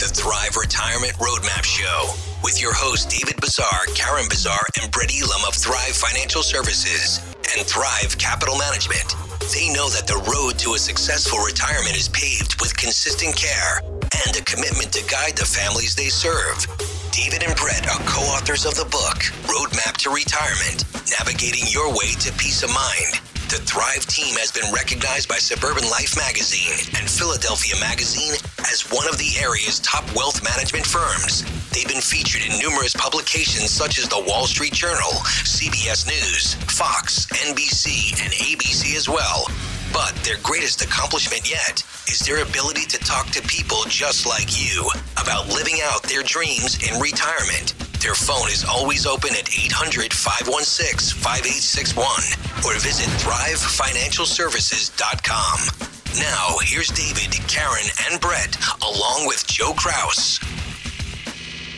The Thrive Retirement Roadmap Show with your hosts David Bazaar, Karen Bazaar, and Brett Elam of Thrive Financial Services and Thrive Capital Management. They know that the road to a successful retirement is paved with consistent care and a commitment to guide the families they serve. David and Brett are co authors of the book, Roadmap to Retirement Navigating Your Way to Peace of Mind. The Thrive team has been recognized by Suburban Life magazine and Philadelphia magazine as one of the area's top wealth management firms. They've been featured in numerous publications such as the Wall Street Journal, CBS News, Fox, NBC, and ABC as well. But their greatest accomplishment yet is their ability to talk to people just like you about living out their dreams in retirement. Their phone is always open at 800 516 5861 or visit thrivefinancialservices.com. Now, here's David, Karen, and Brett, along with Joe Kraus.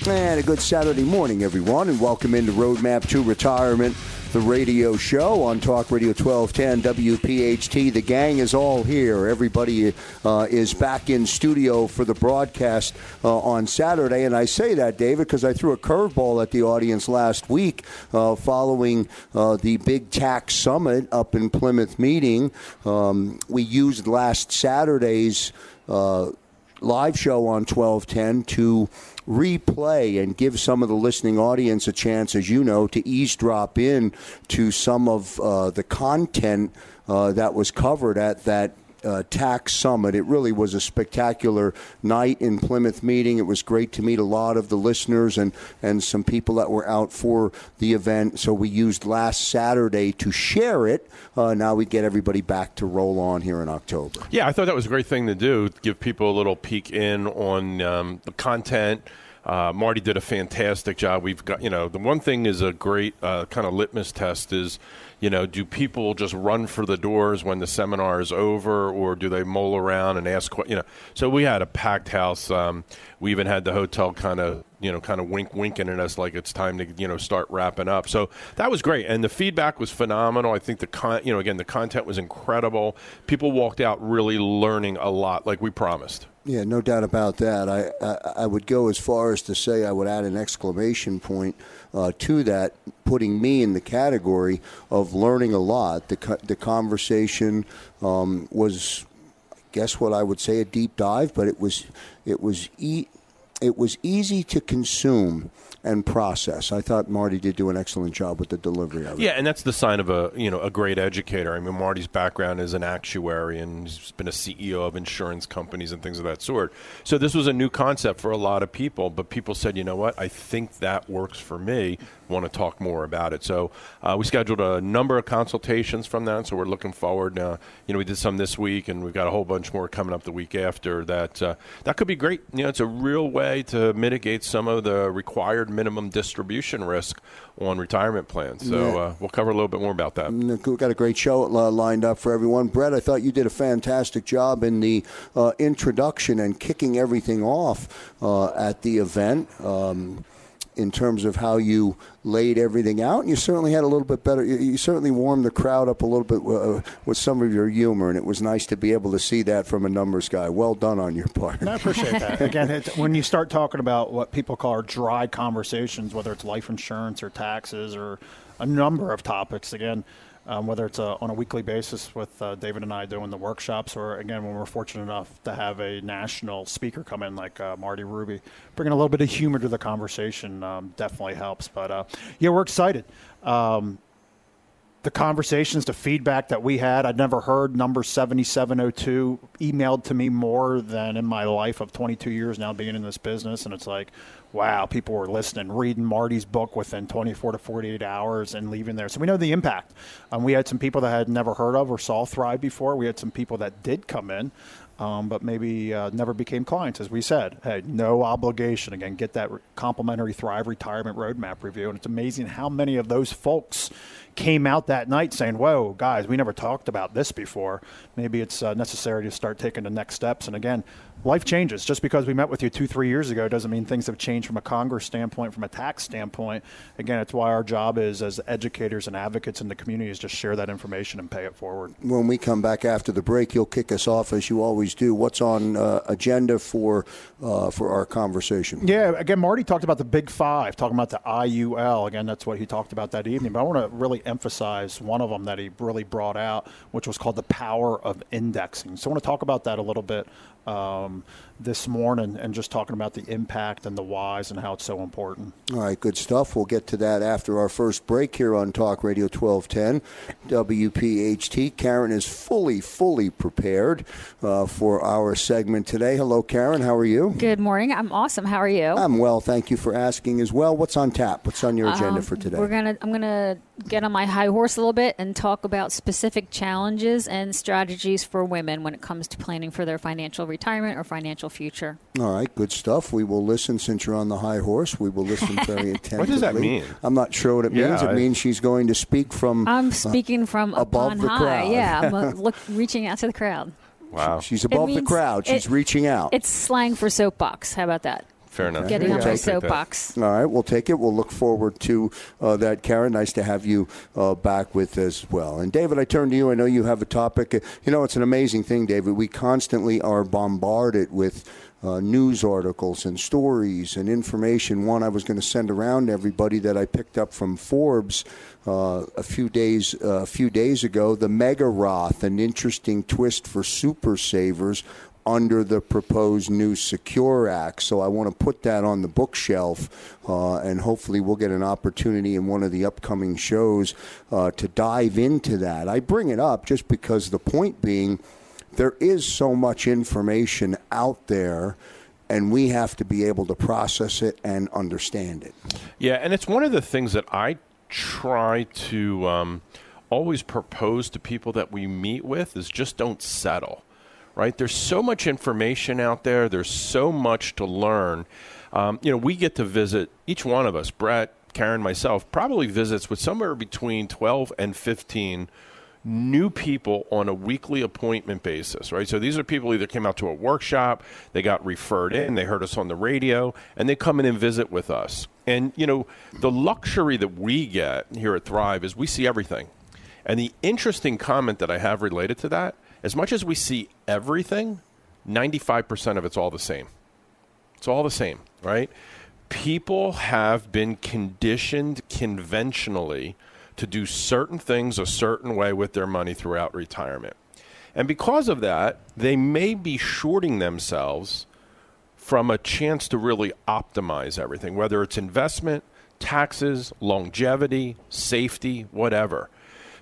And a good Saturday morning, everyone, and welcome into Roadmap to Retirement, the radio show on Talk Radio 1210 WPHT. The gang is all here. Everybody uh, is back in studio for the broadcast uh, on Saturday. And I say that, David, because I threw a curveball at the audience last week uh, following uh, the big tax summit up in Plymouth meeting. Um, we used last Saturday's uh, live show on 1210 to replay and give some of the listening audience a chance, as you know, to eavesdrop in to some of uh, the content uh, that was covered at that. Uh, tax summit. It really was a spectacular night in Plymouth meeting. It was great to meet a lot of the listeners and, and some people that were out for the event. So we used last Saturday to share it. Uh, now we get everybody back to roll on here in October. Yeah, I thought that was a great thing to do. Give people a little peek in on um, the content. Uh, Marty did a fantastic job. We've got, you know, the one thing is a great uh, kind of litmus test is, you know, do people just run for the doors when the seminar is over, or do they mull around and ask, you know? So we had a packed house. Um, we even had the hotel kind of, you know, kind of wink, winking at us like it's time to, you know, start wrapping up. So that was great, and the feedback was phenomenal. I think the con, you know, again, the content was incredible. People walked out really learning a lot, like we promised. Yeah, no doubt about that. I, I, I would go as far as to say I would add an exclamation point uh, to that, putting me in the category of learning a lot. The co- the conversation um, was, I guess, what I would say a deep dive, but it was it was e- it was easy to consume and process. I thought Marty did do an excellent job with the delivery of it. Yeah, and that's the sign of a you know a great educator. I mean, Marty's background is an actuary and he's been a CEO of insurance companies and things of that sort. So this was a new concept for a lot of people, but people said, you know what, I think that works for me. Want to talk more about it? So uh, we scheduled a number of consultations from that. So we're looking forward. Uh, you know, we did some this week, and we've got a whole bunch more coming up the week after. That uh, that could be great. You know, it's a real way to mitigate some of the required minimum distribution risk on retirement plans. So Yeah. uh, we'll cover a little bit more about that. Mm, We've got a great show uh, lined up for everyone. Brett, I thought you did a fantastic job in the uh, introduction and kicking everything off uh, at the event. Um, in terms of how you laid everything out, and you certainly had a little bit better. You, you certainly warmed the crowd up a little bit uh, with some of your humor, and it was nice to be able to see that from a numbers guy. Well done on your part. I appreciate that. Again, when you start talking about what people call dry conversations, whether it's life insurance or taxes or a number of topics, again, um, whether it's on a weekly basis with uh, David and I doing the workshops, or again when we're fortunate enough to have a national speaker come in like uh, Marty Ruby, bringing a little bit of humor to the conversation um, definitely helps. But uh, yeah, we're excited. Um, the conversations, the feedback that we had, I'd never heard number 7702 emailed to me more than in my life of 22 years now being in this business. And it's like, wow, people were listening, reading Marty's book within 24 to 48 hours and leaving there. So we know the impact. Um, we had some people that had never heard of or saw Thrive before. We had some people that did come in. Um, but maybe uh, never became clients, as we said. Hey, no obligation. Again, get that re- complimentary Thrive Retirement Roadmap review. And it's amazing how many of those folks came out that night saying, Whoa, guys, we never talked about this before. Maybe it's uh, necessary to start taking the next steps. And again, life changes. Just because we met with you two, three years ago doesn't mean things have changed from a Congress standpoint, from a tax standpoint. Again, it's why our job is as educators and advocates in the community is just share that information and pay it forward. When we come back after the break, you'll kick us off as you always do. What's on uh, agenda for uh, for our conversation? Yeah, again, Marty talked about the Big Five, talking about the IUL. Again, that's what he talked about that evening. But I want to really emphasize one of them that he really brought out, which was called the power of indexing. So I want to talk about that a little bit um, this morning and just talking about the impact and the whys and how it's so important. All right, good stuff. We'll get to that after our first break here on Talk Radio 1210 WPHT. Karen is fully, fully prepared uh, for our segment today. Hello, Karen. How are you? Good morning. I'm awesome. How are you? I'm well. Thank you for asking as well. What's on tap? What's on your agenda Um, for today? We're gonna. I'm gonna get on my high horse a little bit and talk about specific challenges and strategies for women when it comes to planning for their financial retirement or financial future. All right, good stuff. We will listen since you're on the high horse. We will listen very attentively. What does that mean? I'm not sure what it Yeah, means. It I- means she's going to speak from. I'm speaking from Uh, above upon the high. crowd. Yeah, I'm uh, look, reaching out to the crowd. Wow. she's above the crowd. She's it- reaching out. It's slang for soapbox. How about that? Fair enough. Getting We'll on my soapbox. All right, we'll take it. We'll look forward to uh, that, Karen. Nice to have you uh, back with us as well. And David, I turn to you. I know you have a topic. Uh, You know, it's an amazing thing, David. We constantly are bombarded with uh, news articles and stories and information. One I was going to send around to everybody that I picked up from Forbes uh, a few days uh, a few days ago. The Mega Roth, an interesting twist for super savers under the proposed new Secure Act. So I want to put that on the bookshelf, uh, and hopefully we'll get an opportunity in one of the upcoming shows uh, to dive into that. I bring it up just because the point being, there is so much information out there. And we have to be able to process it and understand it. Yeah, and it's one of the things that I try to um, always propose to people that we meet with is just don't settle. Right? There's so much information out there. There's so much to learn. Um, you know, we get to visit each one of us, Brett, Karen, myself, probably visits with somewhere between 12 and 15 new people on a weekly appointment basis, right? So these are people either came out to a workshop, they got referred in, they heard us on the radio, and they come in and visit with us. And you know, the luxury that we get here at Thrive is we see everything. And the interesting comment that I have related to that, as much as we see everything, 95% of it's all the same. It's all the same, right? People have been conditioned conventionally to do certain things a certain way with their money throughout retirement. And because of that, they may be shorting themselves from a chance to really optimize everything, whether it's investment, taxes, longevity, safety, whatever.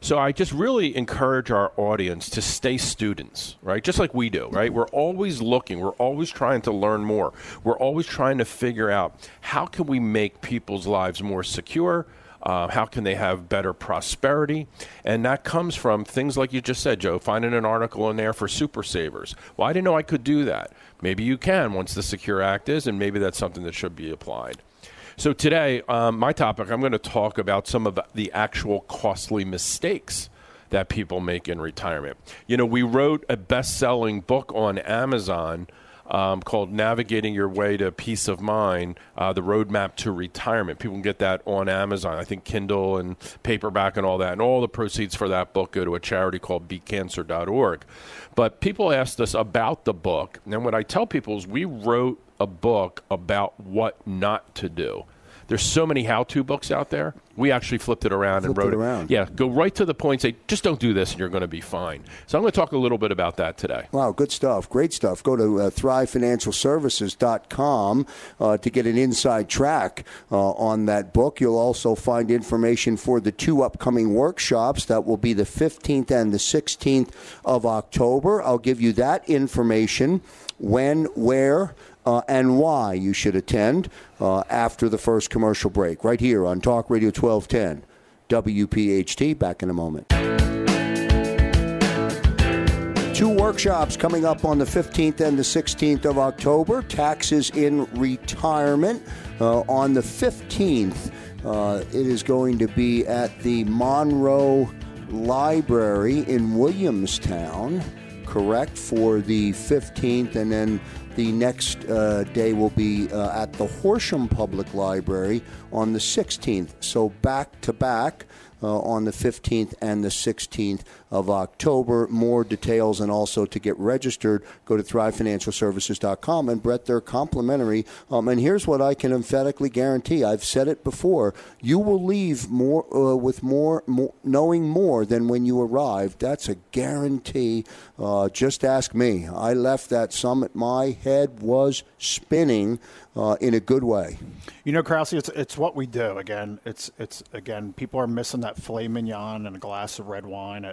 So I just really encourage our audience to stay students, right? Just like we do, right? We're always looking, we're always trying to learn more. We're always trying to figure out how can we make people's lives more secure, uh, how can they have better prosperity? And that comes from things like you just said, Joe, finding an article in there for super savers. Well, I didn't know I could do that. Maybe you can once the Secure Act is, and maybe that's something that should be applied. So today, um, my topic, I'm going to talk about some of the actual costly mistakes that people make in retirement. You know, we wrote a best-selling book on Amazon um, called "Navigating Your Way to Peace of Mind: uh, The Roadmap to Retirement." People can get that on Amazon. I think Kindle and paperback and all that. And all the proceeds for that book go to a charity called BeatCancer.org. But people asked us about the book, and what I tell people is we wrote a book about what not to do. There's so many how-to books out there. We actually flipped it around Flipped and wrote it around. Yeah, go right to the point. Say, just don't do this, and you're going to be fine. So I'm going to talk a little bit about that today. Wow, good stuff. Great stuff. Go to uh, thrivefinancialservices.com uh, to get an inside track uh, on that book. You'll also find information for the two upcoming workshops that will be the 15th and the 16th of October. I'll give you that information when, where, uh, and why you should attend uh, after the first commercial break, right here on Talk Radio 1210. WPHT. Back in a moment. Two workshops coming up on the 15th and the 16th of October. Taxes in retirement. Uh, on the 15th, uh, it is going to be at the Monroe Library in Williamstown, correct, for the 15th. And then the next uh, day will be uh, at the Horsham Public Library on the 16th. So back to back. Uh, on the 15th and the 16th of October. More details and also to get registered, go to thrivefinancialservices.com and Brett, they're complimentary. Um, and here's what I can emphatically guarantee I've said it before you will leave more uh, with more, more, knowing more than when you arrived. That's a guarantee. Uh, just ask me. I left that summit, my head was spinning uh, in a good way. You know, Krause, it's it's what we do. Again, it's it's again, people are missing that filet mignon and a glass of red wine.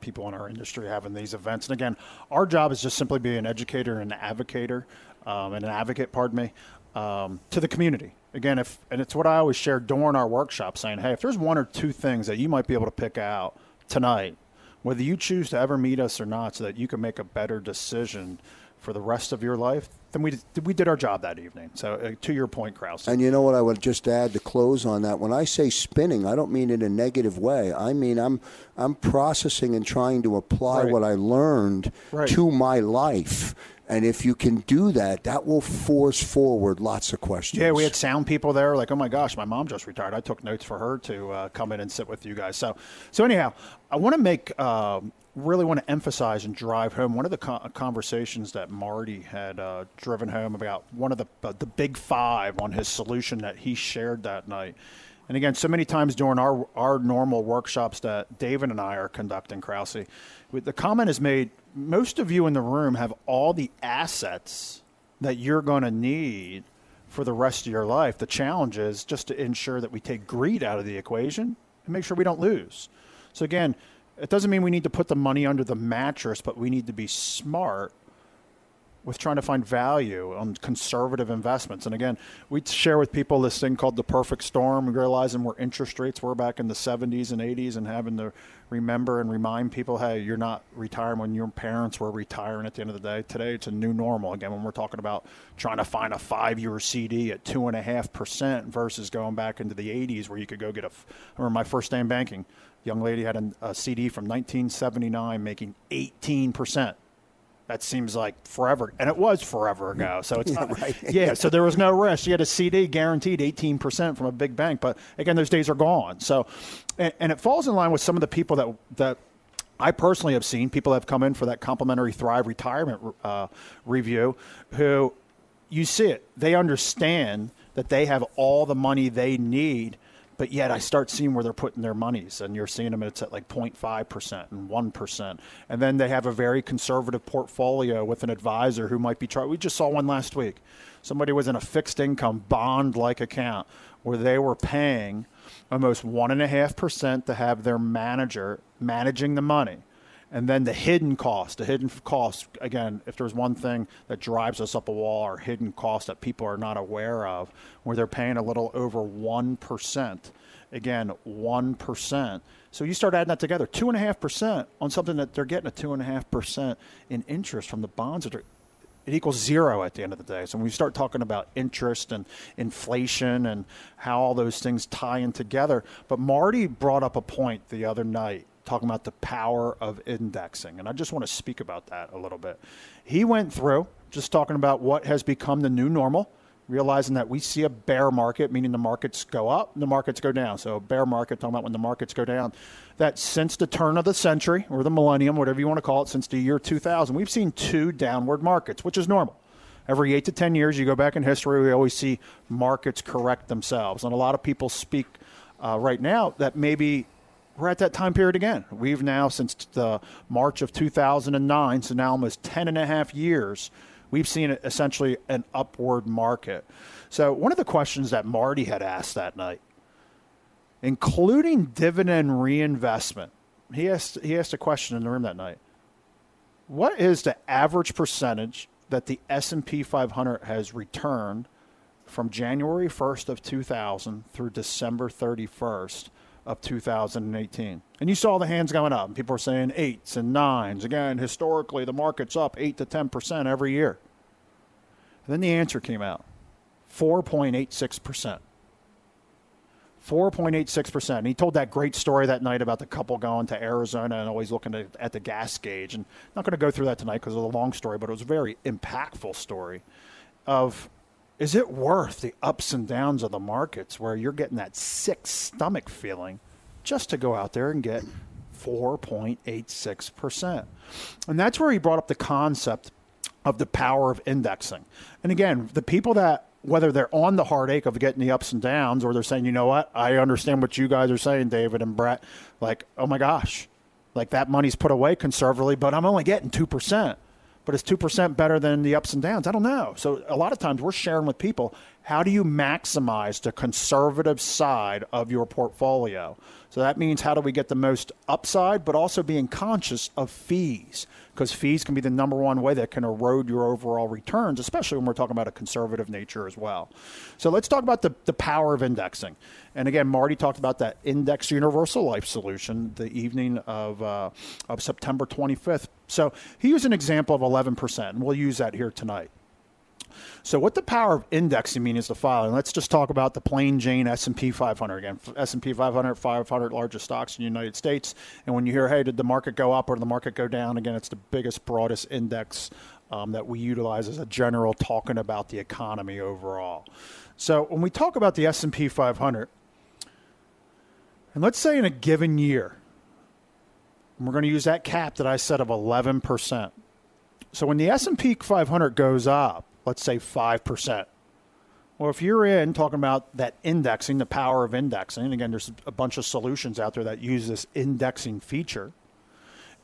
People in our industry having these events, and again, our job is just simply be an educator and an advocator, um, and an advocate, pardon me, um, to the community. Again, if and it's what I always share during our workshop, saying, hey, if there's one or two things that you might be able to pick out tonight, whether you choose to ever meet us or not, so that you can make a better decision for the rest of your life, then we did, we did our job that evening. So uh, to your point, Krause. And you know what I would just add to close on that. When I say spinning, I don't mean it in a negative way. I mean I'm I'm processing and trying to apply Right. what I learned Right. to my life. And if you can do that, that will force forward lots of questions. Yeah, we had sound people there. Like, oh my gosh, my mom just retired. I took notes for her to uh, come in and sit with you guys. So, so anyhow, I want to make um, really want to emphasize and drive home one of the co- conversations that Marty had uh, driven home about one of the uh, the big five on his solution that he shared that night. And again, so many times during our our normal workshops that David and I are conducting, Krause, the comment is made. Most of you in the room have all the assets that you're going to need for the rest of your life. The challenge is just to ensure that we take greed out of the equation and make sure we don't lose. So again, it doesn't mean we need to put the money under the mattress, but we need to be smart with trying to find value on conservative investments. And again, we share with people this thing called the perfect storm, realizing where interest rates were back in the 70s and 80s and having to remember and remind people, hey, you're not retiring when your parents were retiring at the end of the day. Today, it's a new normal. Again, when we're talking about trying to find a five year CD at 2.5% versus going back into the 80s where you could go get a, I remember my first day in banking, young lady had a, a CD from 1979 making 18% that seems like forever, and it was forever ago. So it's not, right. yeah. So there was no risk. you had a CD guaranteed eighteen percent from a big bank, but again, those days are gone. So, and, and it falls in line with some of the people that that I personally have seen people have come in for that complimentary Thrive retirement uh, review, who you see it. They understand that they have all the money they need, but yet I start seeing where they're putting their monies, and you're seeing them it's at like 0.5 percent and one percent, and then they have a very conservative portfolio with an advisor who might be trying. We just saw one last week. Somebody was in a fixed income bond-like account where they were paying almost one and a half percent to have their manager managing the money. And then the hidden cost, the hidden cost, again, if there's one thing that drives us up a wall, are hidden costs that people are not aware of, where they're paying a little over 1%. Again, 1%. So you start adding that together, 2.5% on something that they're getting a 2.5% in interest from the bonds that are it equals zero at the end of the day. So when we start talking about interest and inflation and how all those things tie in together, but Marty brought up a point the other night talking about the power of indexing, and I just want to speak about that a little bit. He went through just talking about what has become the new normal. Realizing that we see a bear market, meaning the markets go up, the markets go down. So, bear market, talking about when the markets go down, that since the turn of the century or the millennium, whatever you want to call it, since the year 2000, we've seen two downward markets, which is normal. Every eight to 10 years, you go back in history, we always see markets correct themselves. And a lot of people speak uh, right now that maybe we're at that time period again. We've now, since the March of 2009, so now almost 10 and a half years, we've seen essentially an upward market. So, one of the questions that Marty had asked that night, including dividend reinvestment, he asked, he asked a question in the room that night. What is the average percentage that the S&P 500 has returned from January 1st of 2000 through December 31st of 2018. And you saw the hands going up. People were saying eights and nines. Again, historically, the market's up 8 to 10% every year. And then the answer came out 4.86%. 4.86%. And he told that great story that night about the couple going to Arizona and always looking at, at the gas gauge. And I'm not going to go through that tonight because of the long story, but it was a very impactful story of is it worth the ups and downs of the markets where you're getting that sick stomach feeling just to go out there and get 4.86%? And that's where he brought up the concept of the power of indexing. And again, the people that whether they're on the heartache of getting the ups and downs or they're saying, you know what, I understand what you guys are saying, David and Brett, like, oh my gosh, like that money's put away conservatively, but I'm only getting 2% but is 2% better than the ups and downs? I don't know. So a lot of times we're sharing with people how do you maximize the conservative side of your portfolio? So that means how do we get the most upside, but also being conscious of fees because fees can be the number one way that can erode your overall returns, especially when we're talking about a conservative nature as well. So let's talk about the, the power of indexing. And again, Marty talked about that index universal life solution the evening of, uh, of September 25th. So he used an example of 11%, and we'll use that here tonight. So what the power of indexing mean is the following. Let's just talk about the plain Jane S&P 500 again. S&P 500, 500 largest stocks in the United States. And when you hear, hey, did the market go up or the market go down? Again, it's the biggest, broadest index um, that we utilize as a general talking about the economy overall. So when we talk about the S&P 500, and let's say in a given year, we're going to use that cap that I said of 11%. So when the S&P 500 goes up, let's say 5%. Well, if you're in talking about that indexing, the power of indexing, again, there's a bunch of solutions out there that use this indexing feature,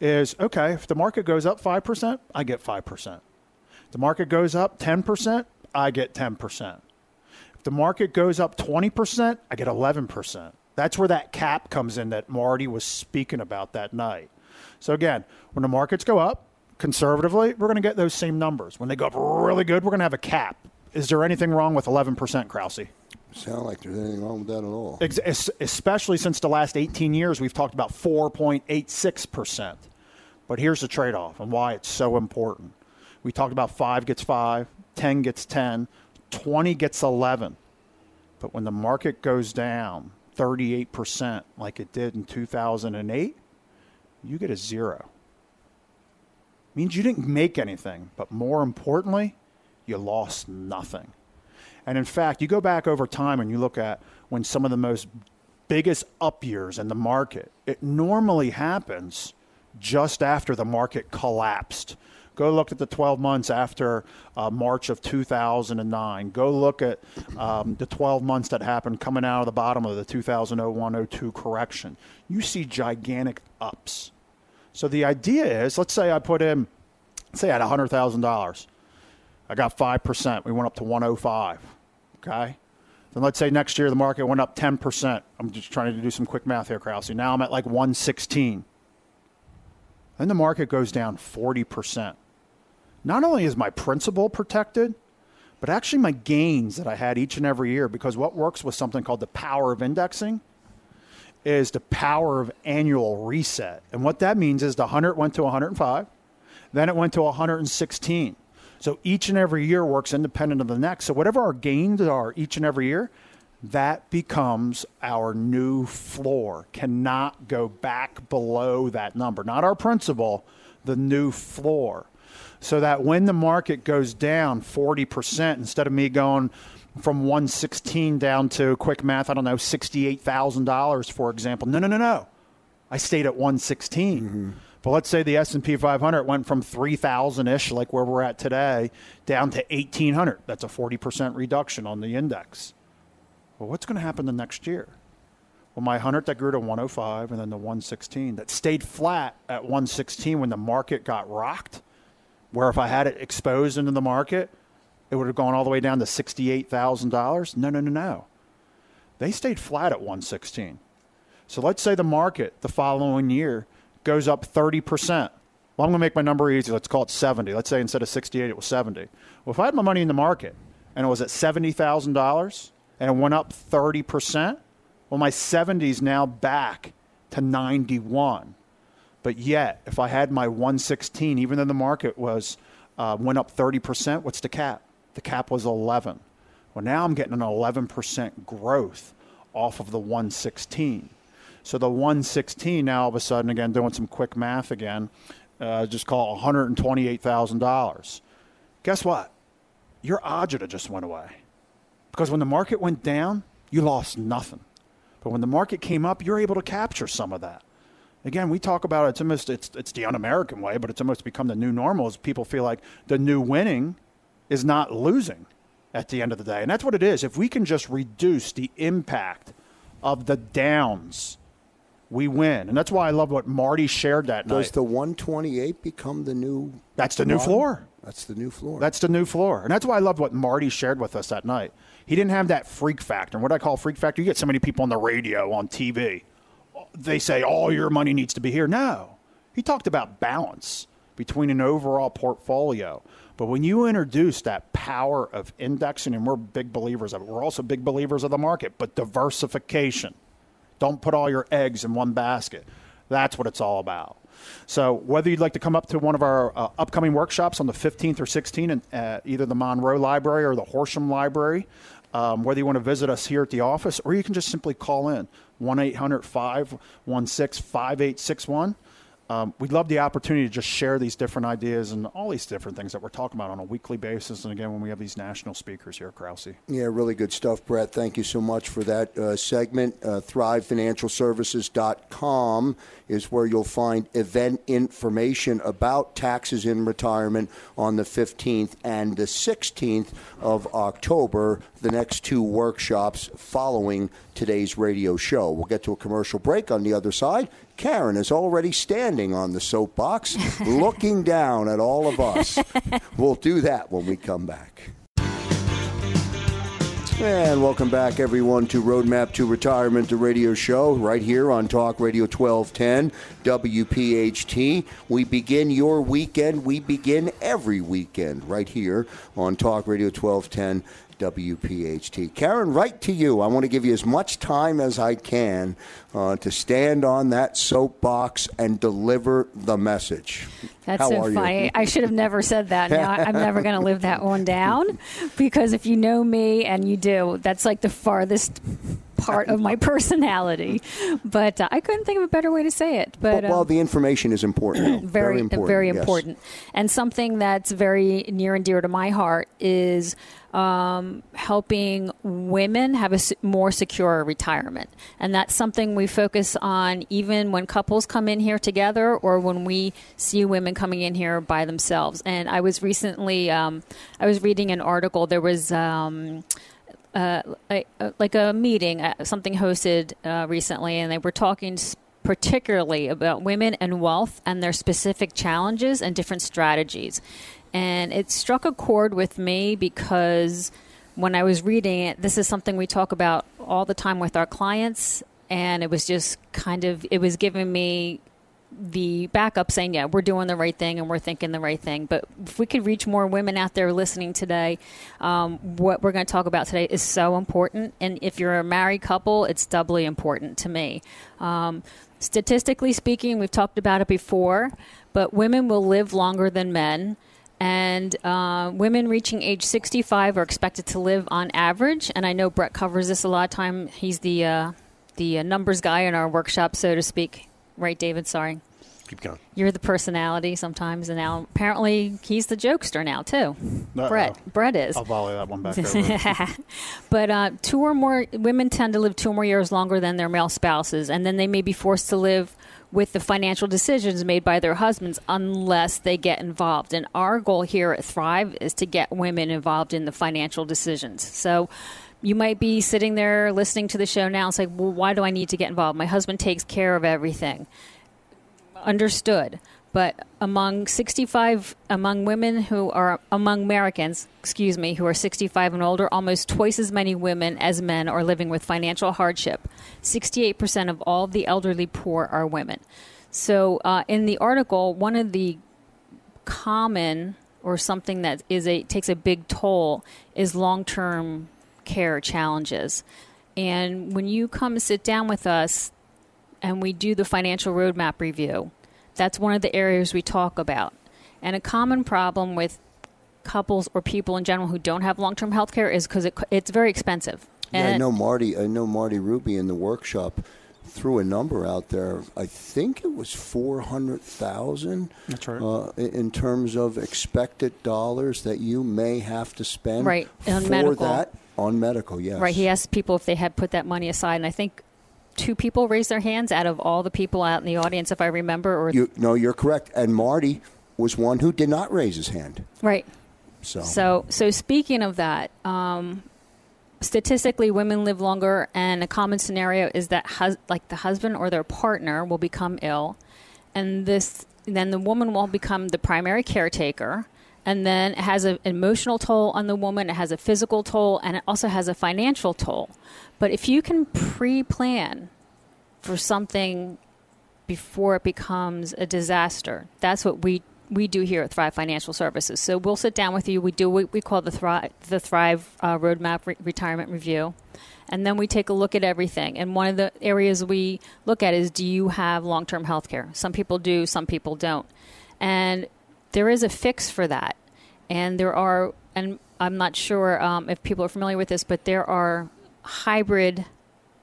is okay, if the market goes up 5%, I get 5%. If the market goes up 10%, I get 10%. If the market goes up 20%, I get 11%. That's where that cap comes in that Marty was speaking about that night. So, again, when the markets go up, conservatively, we're going to get those same numbers. When they go up really good, we're going to have a cap. Is there anything wrong with 11%, Krause? Sound like there's anything wrong with that at all. especially since the last 18 years, we've talked about 4.86%. But here's the trade off and why it's so important. We talked about 5 gets 5, 10 gets 10, 20 gets 11. But when the market goes down 38% like it did in 2008, you get a zero means you didn't make anything, but more importantly, you lost nothing. And in fact, you go back over time and you look at when some of the most biggest up years in the market, it normally happens just after the market collapsed. Go look at the 12 months after uh, March of 2009. Go look at um, the 12 months that happened coming out of the bottom of the 2001 02 correction. You see gigantic ups. So the idea is, let's say I put in, say I had $100,000. I got 5%. We went up to 105. Okay? Then let's say next year the market went up 10%. I'm just trying to do some quick math here, Krause. Now I'm at like 116. Then the market goes down 40%. Not only is my principal protected, but actually my gains that I had each and every year, because what works with something called the power of indexing is the power of annual reset. And what that means is the 100 went to 105, then it went to 116. So each and every year works independent of the next. So whatever our gains are each and every year, that becomes our new floor. Cannot go back below that number. Not our principal, the new floor. So that when the market goes down 40%, instead of me going from 116 down to quick math, I don't know, $68,000, for example. No, no, no, no. I stayed at 116. Mm-hmm. But let's say the S&P 500 went from 3,000-ish, like where we're at today, down to 1,800. That's a 40% reduction on the index. Well, what's going to happen the next year? Well, my 100 that grew to 105 and then the 116 that stayed flat at 116 when the market got rocked, where if I had it exposed into the market, it would have gone all the way down to $68,000. No, no, no, no. They stayed flat at 116. So let's say the market the following year goes up 30%. Well, I'm going to make my number easy. Let's call it 70. Let's say instead of 68, it was 70. Well, if I had my money in the market and it was at $70,000 and it went up 30%, well, my 70 is now back to 91. But yet, if I had my 116, even though the market was uh, went up 30%, what's the cap? The cap was 11. Well, now I'm getting an 11% growth off of the 116. So the 116 now all of a sudden, again, doing some quick math again, uh, just call $128,000. Guess what? Your agita just went away. Because when the market went down, you lost nothing. But when the market came up, you're able to capture some of that. Again, we talk about it, it's almost it's it's the un-American way, but it's almost become the new normal. As people feel like the new winning is not losing at the end of the day. And that's what it is. If we can just reduce the impact of the downs, we win. And that's why I love what Marty shared that Does night. Does the 128 become the new? That's the new floor. That's the new floor. That's the new floor. And that's why I love what Marty shared with us that night. He didn't have that freak factor. And what I call freak factor, you get so many people on the radio, on TV. They say all your money needs to be here. No. He talked about balance between an overall portfolio. But when you introduce that power of indexing, and we're big believers of it, we're also big believers of the market, but diversification. Don't put all your eggs in one basket. That's what it's all about. So, whether you'd like to come up to one of our uh, upcoming workshops on the 15th or 16th in uh, either the Monroe Library or the Horsham Library, um, whether you want to visit us here at the office, or you can just simply call in 1 800 516 5861. Um, we'd love the opportunity to just share these different ideas and all these different things that we're talking about on a weekly basis. And again, when we have these national speakers here, Krause. Yeah, really good stuff, Brett. Thank you so much for that uh, segment. Uh, ThriveFinancialServices.com is where you'll find event information about taxes in retirement on the 15th and the 16th of October, the next two workshops following today's radio show. We'll get to a commercial break on the other side. Karen is already standing on the soapbox, looking down at all of us. We'll do that when we come back. And welcome back, everyone, to Roadmap to Retirement, the radio show, right here on Talk Radio 1210, WPHT. We begin your weekend. We begin every weekend right here on Talk Radio 1210. WPHT. Karen, right to you. I want to give you as much time as I can uh, to stand on that soapbox and deliver the message. That's How so are you? funny. I should have never said that. Now I'm never going to live that one down because if you know me and you do, that's like the farthest part of my personality. But uh, I couldn't think of a better way to say it. But, well, uh, the information is important. though. very, important. very yes. important. And something that's very near and dear to my heart is um, helping women have a more secure retirement. And that's something we focus on even when couples come in here together or when we see women coming in here by themselves. And I was recently, um, I was reading an article. There was. Um, uh, like, a meeting, uh, something hosted uh, recently, and they were talking particularly about women and wealth and their specific challenges and different strategies. And it struck a chord with me because when I was reading it, this is something we talk about all the time with our clients. And it was just kind of, it was giving me the backup saying, yeah, we're doing the right thing and we're thinking the right thing. But if we could reach more women out there listening today, um, what we're going to talk about today is so important. And if you're a married couple, it's doubly important to me. Um, statistically speaking, we've talked about it before, but women will live longer than men. And uh, women reaching age 65 are expected to live on average. And I know Brett covers this a lot of time. He's the uh, the uh, numbers guy in our workshop, so to speak. Right, David? Sorry. Keep going. You're the personality sometimes, and now apparently he's the jokester now too. Uh-oh. Brett, Brett is. I'll volley that one back over. but uh, two or more women tend to live two or more years longer than their male spouses, and then they may be forced to live with the financial decisions made by their husbands unless they get involved. And our goal here at Thrive is to get women involved in the financial decisions. So you might be sitting there listening to the show now and say, well, why do I need to get involved? My husband takes care of everything. Understood. But among 65, among women who are, among Americans, excuse me, who are 65 and older, almost twice as many women as men are living with financial hardship. 68% of all the elderly poor are women. So uh, in the article, one of the common or something that is a takes a big toll is long-term care challenges. And when you come sit down with us and we do the financial roadmap review, that's one of the areas we talk about. And a common problem with couples or people in general who don't have long-term health care is because it, it's very expensive. Yeah, I know Marty. I know Marty Ruby in the workshop threw a number out there. I think it was four hundred thousand. That's right. Uh, in- in terms of expected dollars that you may have to spend Right, on for medical. that on medical. Yes. Right. He asked people if they had put that money aside, and I think two people raised their hands out of all the people out in the audience, if I remember. Or You, no, you're correct. And Marty was one who did not raise his hand. right. So, So, so speaking of that, um, statistically, women live longer, and a common scenario is that hus- like the husband or their partner will become ill, and this then the woman will become the primary caretaker. And then it has an emotional toll on the woman, it has a physical toll, and it also has a financial toll. But if you can pre plan for something before it becomes a disaster. That's what we we do here at Thrive Financial Services. So we'll sit down with you. We do what we call the Thrive the Thrive uh, Roadmap Re- Retirement Review, and then we take a look at everything. And one of the areas we look at is: Do you have long term health care? Some people do, some people don't, and there is a fix for that. And there are, and I'm not sure um, if people are familiar with this, but there are hybrid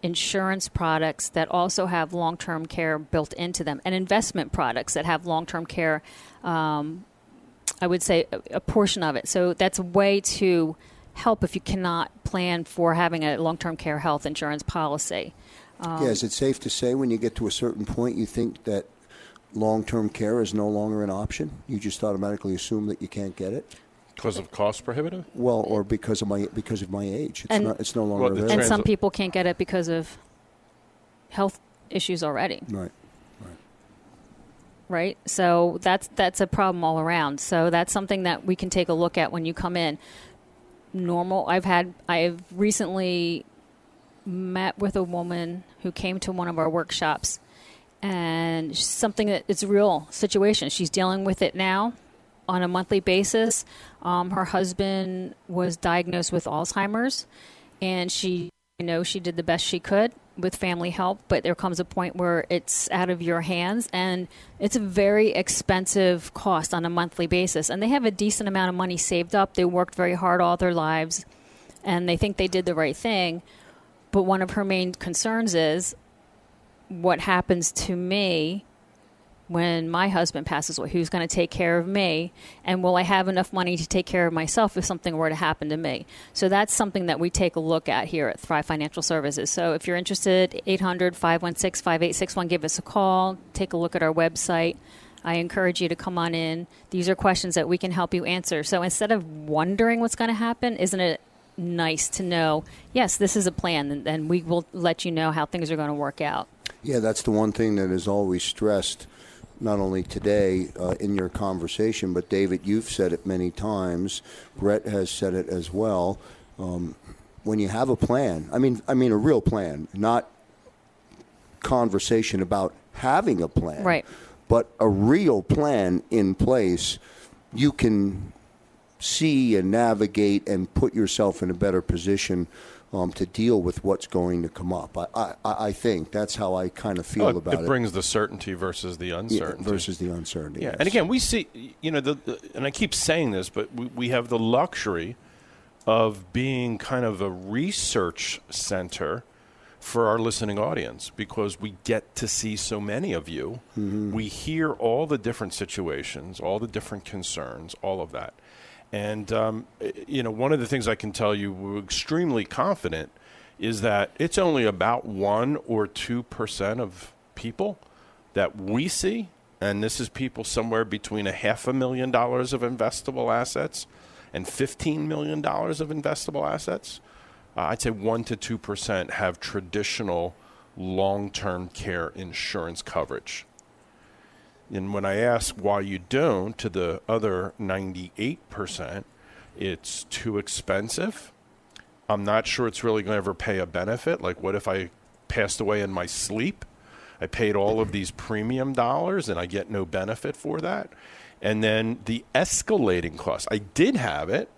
insurance products that also have long term care built into them, and investment products that have long term care. Um, I would say a, a portion of it. So that's a way to help if you cannot plan for having a long term care health insurance policy. yeah, is it safe to say when you get to a certain point you think that long-term care is no longer an option? You just automatically assume that you can't get it. Because of cost prohibitive? Well, or because of my because of my age, it's And- not. It's no longer Well, the available. And some Transit- people can't get it because of health issues already. right. right? So that's that's a problem all around. So that's something that we can take a look at when you come in. Normal. I've had. I've recently met with a woman who came to one of our workshops, and something that it's a real situation. She's dealing with it now on a monthly basis. Um, her husband was diagnosed with Alzheimer's, and she, you know, she did the best she could with family help. But there comes a point where it's out of your hands, and it's a very expensive cost on a monthly basis. And they have a decent amount of money saved up. They worked very hard all their lives, and they think they did the right thing. But one of her main concerns is what happens to me when my husband passes away? Who's going to take care of me? And will I have enough money to take care of myself if something were to happen to me? So that's something that we take a look at here at Thrive Financial Services. So if you're interested, 800 516 5861, give us a call, take a look at our website. I encourage you to come on in. These are questions that we can help you answer. So instead of wondering what's going to happen, isn't it nice to know, yes, this is a plan, and, and we will let you know how things are going to work out. Yeah, that's the one thing that is always stressed, not only today uh, in your conversation, but David, you've said it many times. Brett has said it as well. Um, when you have a plan, I mean, I mean a real plan, not conversation about having a plan, Right. But a real plan in place, you can see and navigate and put yourself in a better position um, to deal with what's going to come up. I, I, I think that's how I kind of feel Oh, about it it. brings the certainty versus the Yeah, uncertainty. versus the uncertainty. Yeah, yes. and again, we see, you know, the, the and I keep saying this, but we, we have the luxury of being kind of a research center for our listening audience because we get to see so many of you. Mm-hmm. We hear all the different situations, all the different concerns, all of that. And, um, you know, one of the things I can tell you, we're extremely confident, is that it's only about 1 or 2% of people that we see, and this is people somewhere between a half a million dollars of investable assets and $15 million of investable assets uh, I'd say 1 to 2% have traditional long term care insurance coverage. And when I ask why you don't to the other 98%, it's too expensive. I'm not sure it's really going to ever pay a benefit. Like, what if I passed away in my sleep? I paid all of these premium dollars and I get no benefit for that. And then the escalating cost. I did have it,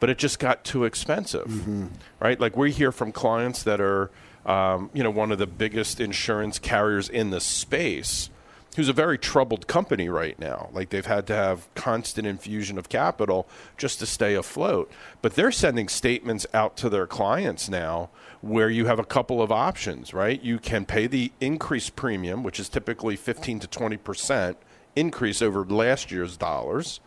but it just got too expensive, mm-hmm. right? Like we hear from clients that are, um, you know, one of the biggest insurance carriers in the space, who's a very troubled company right now. Like they've had to have constant infusion of capital just to stay afloat. But they're sending statements out to their clients now where you have a couple of options, right? You can pay the increased premium, which is typically 15 to 20 percent increase over last year's dollars.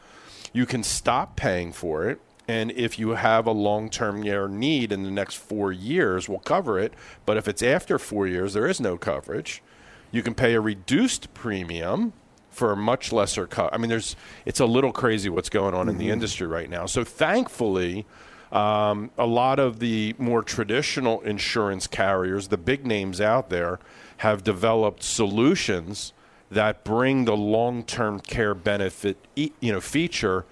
You can stop paying for it and if you have a long term care need in the next four years, we'll cover it. But if it's after four years, there is no coverage. You can pay a reduced premium for a much lesser cut. I mean, there's it's a little crazy what's going on mm-hmm. in the mm-hmm. industry right now. So thankfully, um, a lot of the more traditional insurance carriers, the big names out there, have developed solutions that bring the long-term care benefit, you know, feature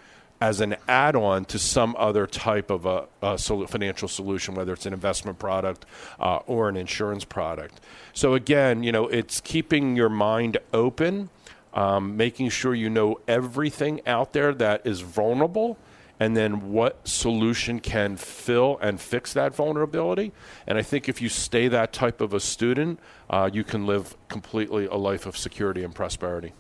as an add-on to some other type of a, a financial solution, whether it's an investment product uh, or an insurance product. So again, you know, it's keeping your mind open, um, making sure you know everything out there that is vulnerable, and then what solution can fill and fix that vulnerability. And I think if you stay that type of a student, uh, you can live completely a life of security and prosperity.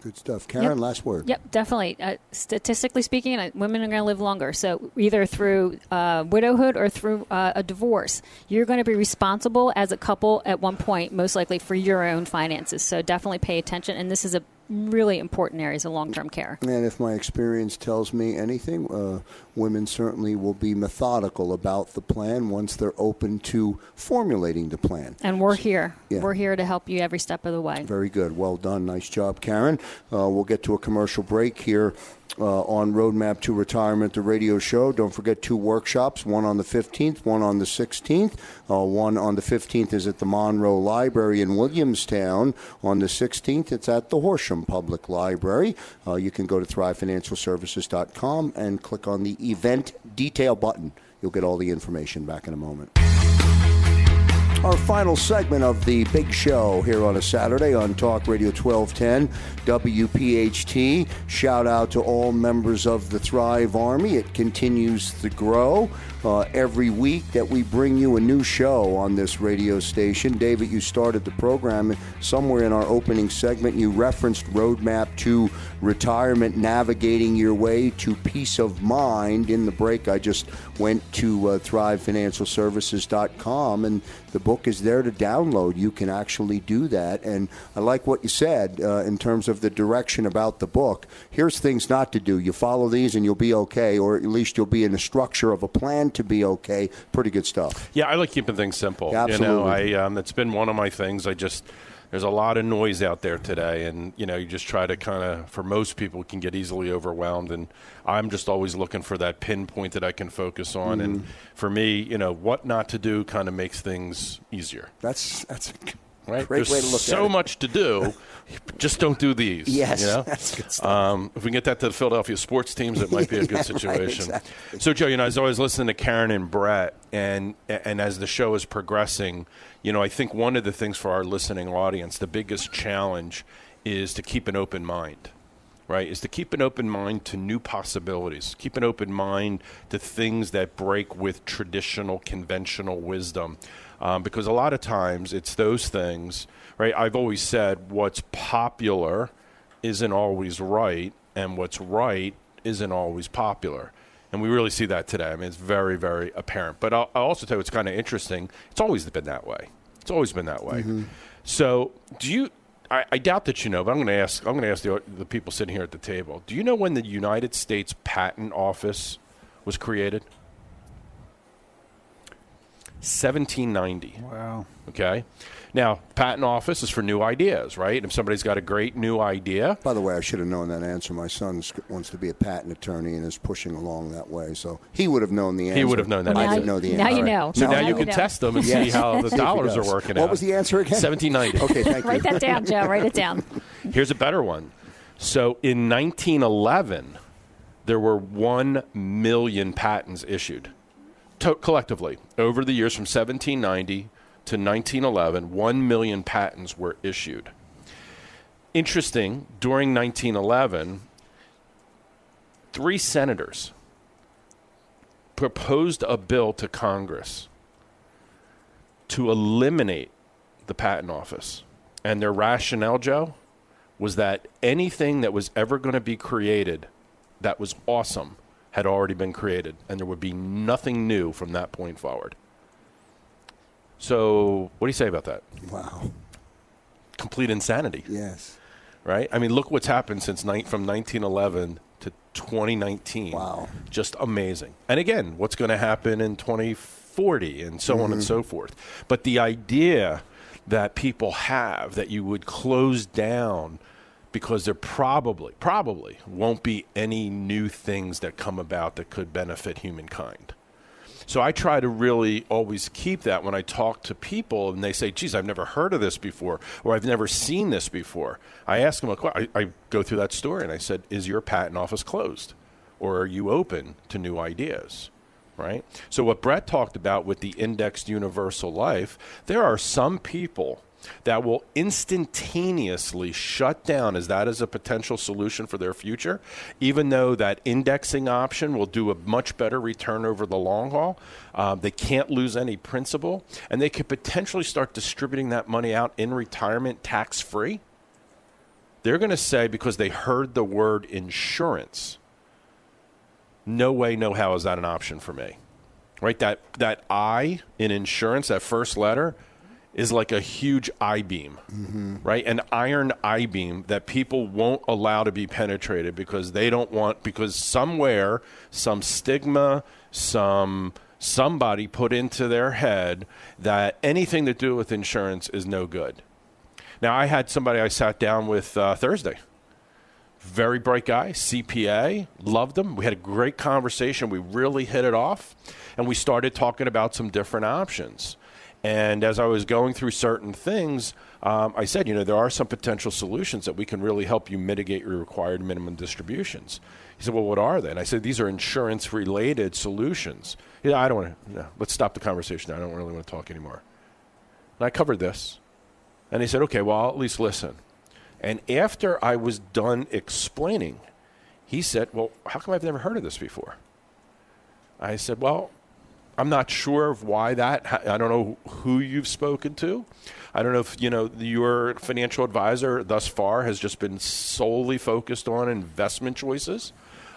Good stuff. Karen, yep. last word. Yep, definitely. Uh, statistically speaking, uh, women are going to live longer. So either through uh, widowhood or through uh, a divorce, you're going to be responsible as a couple at one point, most likely for your own finances. So definitely pay attention. And this is a really important areas of long-term care. And if my experience tells me anything, uh, women certainly will be methodical about the plan once they're open to formulating the plan. And we're here. Yeah. We're here to help you every step of the way. Very good. Well done. Nice job, Karen. Uh, we'll get to a commercial break here uh, on Roadmap to Retirement, the radio show. Don't forget two workshops, one on the 15th, one on the 16th. Uh, one on the 15th is at the Monroe Library in Williamstown. On the 16th, it's at the Horsham Public Library. Uh, you can go to thrivefinancialservices.com and click on the event detail button. You'll get all the information back in a moment. Our final segment of the big show here on a Saturday on Talk Radio 1210 WPHT. Shout out to all members of the Thrive Army. It continues to grow uh, every week that we bring you a new show on this radio station. David, you started the program somewhere in our opening segment. You referenced Roadmap to Retirement, navigating your way to peace of mind. In the break, I just went to uh, thrivefinancialservices.com and the book is there to download. You can actually do that. And I like what you said uh, in terms of the direction about the book. Here's things not to do. You follow these and you'll be okay, or at least you'll be in the structure of a plan to be okay. Pretty good stuff. Yeah, I like keeping things simple. Absolutely. You know, I um, it's been one of my things. I just there's a lot of noise out there today and you know you just try to kind of for most people can get easily overwhelmed and i'm just always looking for that pinpoint that i can focus on mm-hmm. and for me you know what not to do kind of makes things easier that's that's right? Great There's way to look so much to do. just don't do these. Yes, you know? that's good stuff. Um, if we can get that to the Philadelphia sports teams, it might be a good yeah, situation. Right, exactly. So, Joe, you know, I was always listening to Karen and Brett, and and as the show is progressing, you know, I think one of the things for our listening audience, the biggest challenge is to keep an open mind right, is to keep an open mind to new possibilities, keep an open mind to things that break with traditional, conventional wisdom. Um, because a lot of times it's those things, right? I've always said what's popular isn't always right, and what's right isn't always popular. And we really see that today. I mean, it's very, very apparent. But I'll, I'll also tell you it's kind of interesting. It's always been that way It's always been that way. So, do you? I, I doubt that you know, but I'm going to ask. I'm going to ask the, the people sitting here at the table. Do you know when the United States Patent Office was created? 1790. Wow. Okay. Now, patent office is for new ideas, right? If somebody's got a great new idea, By the way, I should have known that answer. My son wants to be a patent attorney and is pushing along that way, so he would have known the answer. He would have known that I answer. didn't know the Now answer. you know. so No, now you can know. test them and Yes. see how the See if he dollars are does. working What out. was the answer again? 1790. Okay, thank you. Write that down, Joe. Write it down. Here's a better one. So in 1911, there were 1 million patents issued to- collectively. Over the years from 1790 to 1911, 1 million patents were issued. Interesting, during 1911, three senators proposed a bill to Congress to eliminate the patent office. And their rationale, Joe, was that anything that was ever going to be created that was awesome had already been created, and there would be nothing new from that point forward. So, what do you say about that? Wow. Complete insanity, Yes. right? I mean, look what's happened since ni- from 1911 to 2019. Wow. Just amazing. And again, what's going to happen in 2040 and so on and mm-hmm. so forth. But the idea that people have that you would close down because there probably, probably won't be any new things that come about that could benefit humankind. So I try to really always keep that when I talk to people and they say, geez, I've never heard of this before or I've never seen this before. I ask them a question. I, I go through that story and I said, is your patent office closed or are you open to new ideas? Right? So, what Brett talked about with the indexed universal life, there are some people that will instantaneously shut down as that is a potential solution for their future, even though that indexing option will do a much better return over the long haul. Um, they can't lose any principal, and they could potentially start distributing that money out in retirement tax free. They're going to say, because they heard the word insurance, no way, no how is that an option for me. Right? That that I in insurance, that first letter, is like a huge I beam, right? An iron I beam that people won't allow to be penetrated because they don't want because somewhere some stigma, some somebody put into their head that anything to do with insurance is no good. Now I had somebody I sat down with uh, Thursday very bright guy, CPA, loved him. We had a great conversation. We really hit it off, and we started talking about some different options. And as I was going through certain things, um, I said, you know, there are some potential solutions that we can really help you mitigate your required minimum distributions. He said, well, what are they? And I said, these are insurance related solutions. Yeah, I don't want to, no, let's stop the conversation. I don't really want to talk anymore. And I covered this. And he said, okay, well, I'll at least listen. And after I was done explaining, he said, Well, how come I've never heard of this before? I said, Well, I'm not sure of why that. I don't know who you've spoken to. I don't know if you know your financial advisor thus far has just been solely focused on investment choices.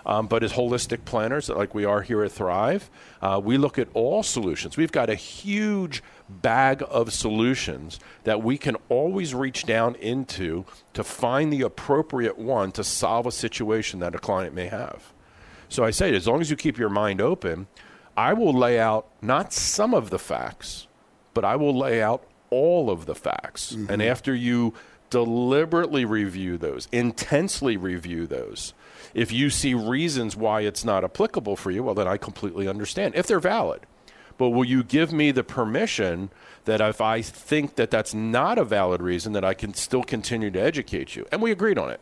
Um, but as holistic planners, like we are here at Thrive, uh, we look at all solutions. We've got a huge bag of solutions that we can always reach down into to find the appropriate one to solve a situation that a client may have. So I say, as long as you keep your mind open, I will lay out not some of the facts, but I will lay out all of the facts. Mm-hmm. And after you deliberately review those, intensely review those, if you see reasons why it's not applicable for you, well, then I completely understand if they're valid. But will you give me the permission that if I think that that's not a valid reason, that I can still continue to educate you? And we agreed on it.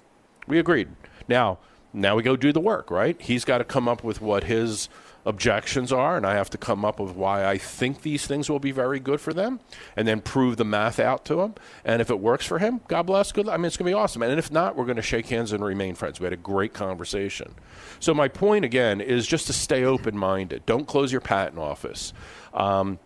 We agreed. Now, now we go do the work, right? He's got to come up with what his objections are, and I have to come up with why I think these things will be very good for them, and then prove the math out to him. And if it works for him, God bless. Good. I mean, it's going to be awesome. And if not, we're going to shake hands and remain friends. We had a great conversation. So my point again is just to stay open-minded. Don't close your patent office. Um,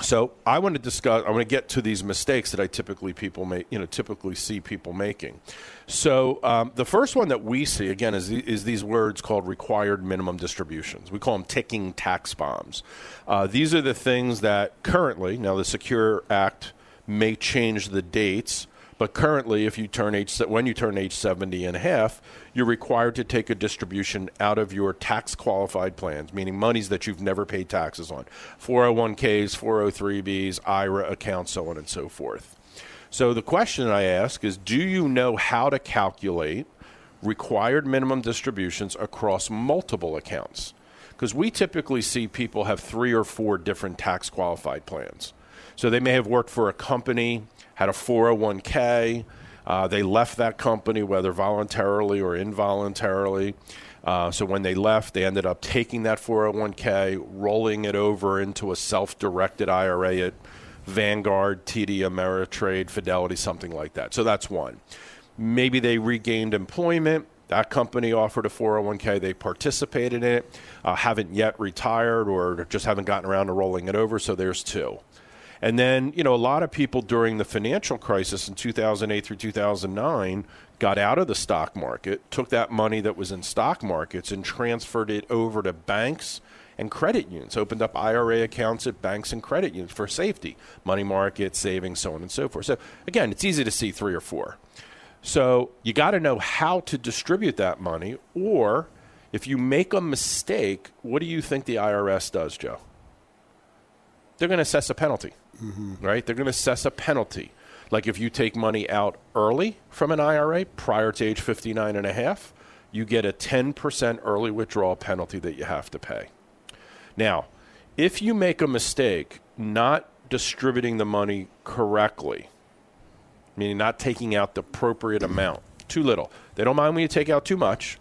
so I want to discuss. I want to get to these mistakes that I typically people make. You know, typically see people making. So um, the first one that we see again is is these words called required minimum distributions. We call them ticking tax bombs. Uh, these are the things that currently now the Secure Act may change the dates. But currently, if you turn age when you turn age 70 and a half, you're required to take a distribution out of your tax qualified plans, meaning monies that you've never paid taxes on, 401ks, 403bs, IRA accounts, so on and so forth. So the question I ask is, do you know how to calculate required minimum distributions across multiple accounts? Because we typically see people have three or four different tax qualified plans. So they may have worked for a company, had a 401k, uh, they left that company, whether voluntarily or involuntarily. Uh, so when they left, they ended up taking that 401k, rolling it over into a self directed IRA at Vanguard, TD Ameritrade, Fidelity, something like that. So that's one. Maybe they regained employment. That company offered a 401k. They participated in it, uh, haven't yet retired or just haven't gotten around to rolling it over. So there's two. And then, you know, a lot of people during the financial crisis in 2008 through 2009 got out of the stock market, took that money that was in stock markets and transferred it over to banks and credit unions, opened up IRA accounts at banks and credit unions for safety, money market, savings, so on and so forth. So, again, it's easy to see three or four. So you got to know how to distribute that money, or if you make a mistake, what do you think the IRS does, Joe? They're going to assess a penalty, mm-hmm. right? They're going to assess a penalty. Like if you take money out early from an IRA prior to age 59 and a half, you get a 10% early withdrawal penalty that you have to pay. Now, if you make a mistake not distributing the money correctly, meaning not taking out the appropriate amount. Too little. They don't mind when you take out too much,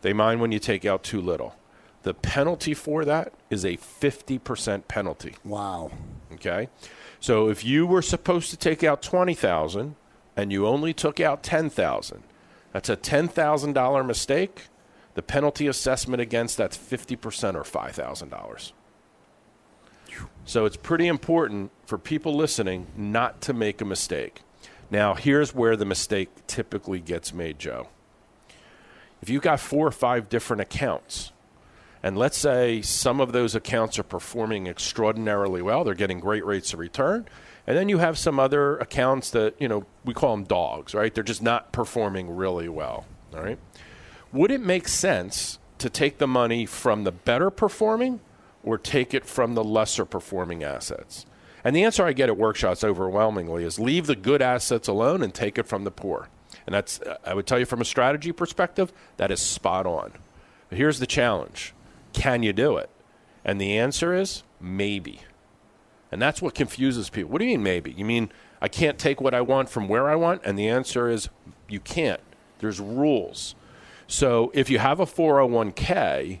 they mind when you take out too little. The penalty for that is a 50% penalty. Wow. Okay? So if you were supposed to take out 20,000 and you only took out 10,000, that's a $10,000 mistake. The penalty assessment against that's 50% or $5,000. So it's pretty important for people listening not to make a mistake. Now, here's where the mistake typically gets made, Joe. If you've got four or five different accounts, and let's say some of those accounts are performing extraordinarily well, they're getting great rates of return, and then you have some other accounts that, you know, we call them dogs, right? They're just not performing really well, all right? Would it make sense to take the money from the better performing or take it from the lesser performing assets? And the answer I get at workshops overwhelmingly is leave the good assets alone and take it from the poor. And that's, I would tell you from a strategy perspective, that is spot on. But here's the challenge can you do it? And the answer is maybe. And that's what confuses people. What do you mean maybe? You mean I can't take what I want from where I want? And the answer is you can't. There's rules. So if you have a 401k,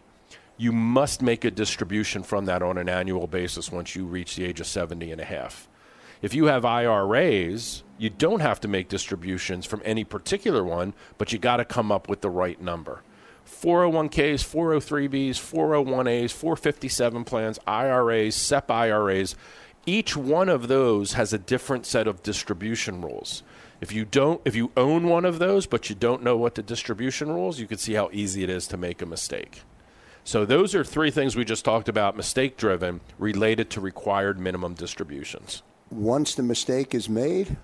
you must make a distribution from that on an annual basis once you reach the age of 70 and a half. If you have IRAs, you don't have to make distributions from any particular one, but you got to come up with the right number. 401ks, 403bs, 401as, 457 plans, IRAs, SEP IRAs, each one of those has a different set of distribution rules. If you don't if you own one of those but you don't know what the distribution rules, you can see how easy it is to make a mistake. So those are three things we just talked about mistake driven related to required minimum distributions. Once the mistake is made,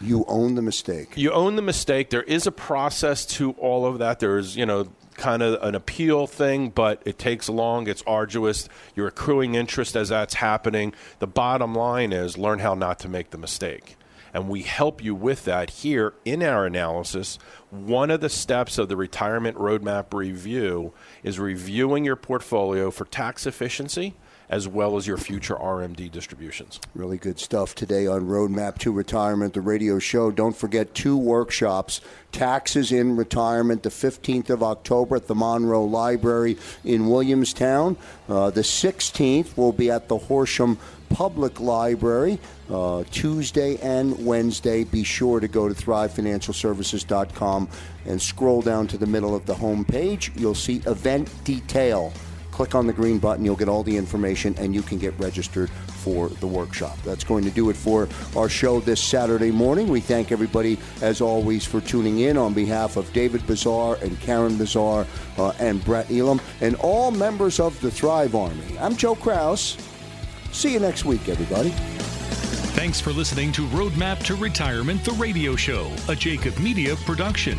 you own the mistake. You own the mistake. There is a process to all of that. There's, you know, kind of an appeal thing, but it takes long, it's arduous. You're accruing interest as that's happening. The bottom line is learn how not to make the mistake. And we help you with that here in our analysis. One of the steps of the retirement roadmap review is reviewing your portfolio for tax efficiency as well as your future RMD distributions. Really good stuff today on Roadmap to Retirement, the radio show. Don't forget two workshops Taxes in Retirement, the 15th of October at the Monroe Library in Williamstown. Uh, the 16th will be at the Horsham Public Library uh, Tuesday and Wednesday. Be sure to go to thrivefinancialservices.com and scroll down to the middle of the home page. You'll see event detail. Click on the green button, you'll get all the information, and you can get registered for the workshop. That's going to do it for our show this Saturday morning. We thank everybody, as always, for tuning in on behalf of David Bazaar and Karen Bazaar uh, and Brett Elam and all members of the Thrive Army. I'm Joe Kraus. See you next week, everybody. Thanks for listening to Roadmap to Retirement, the radio show, a Jacob Media production.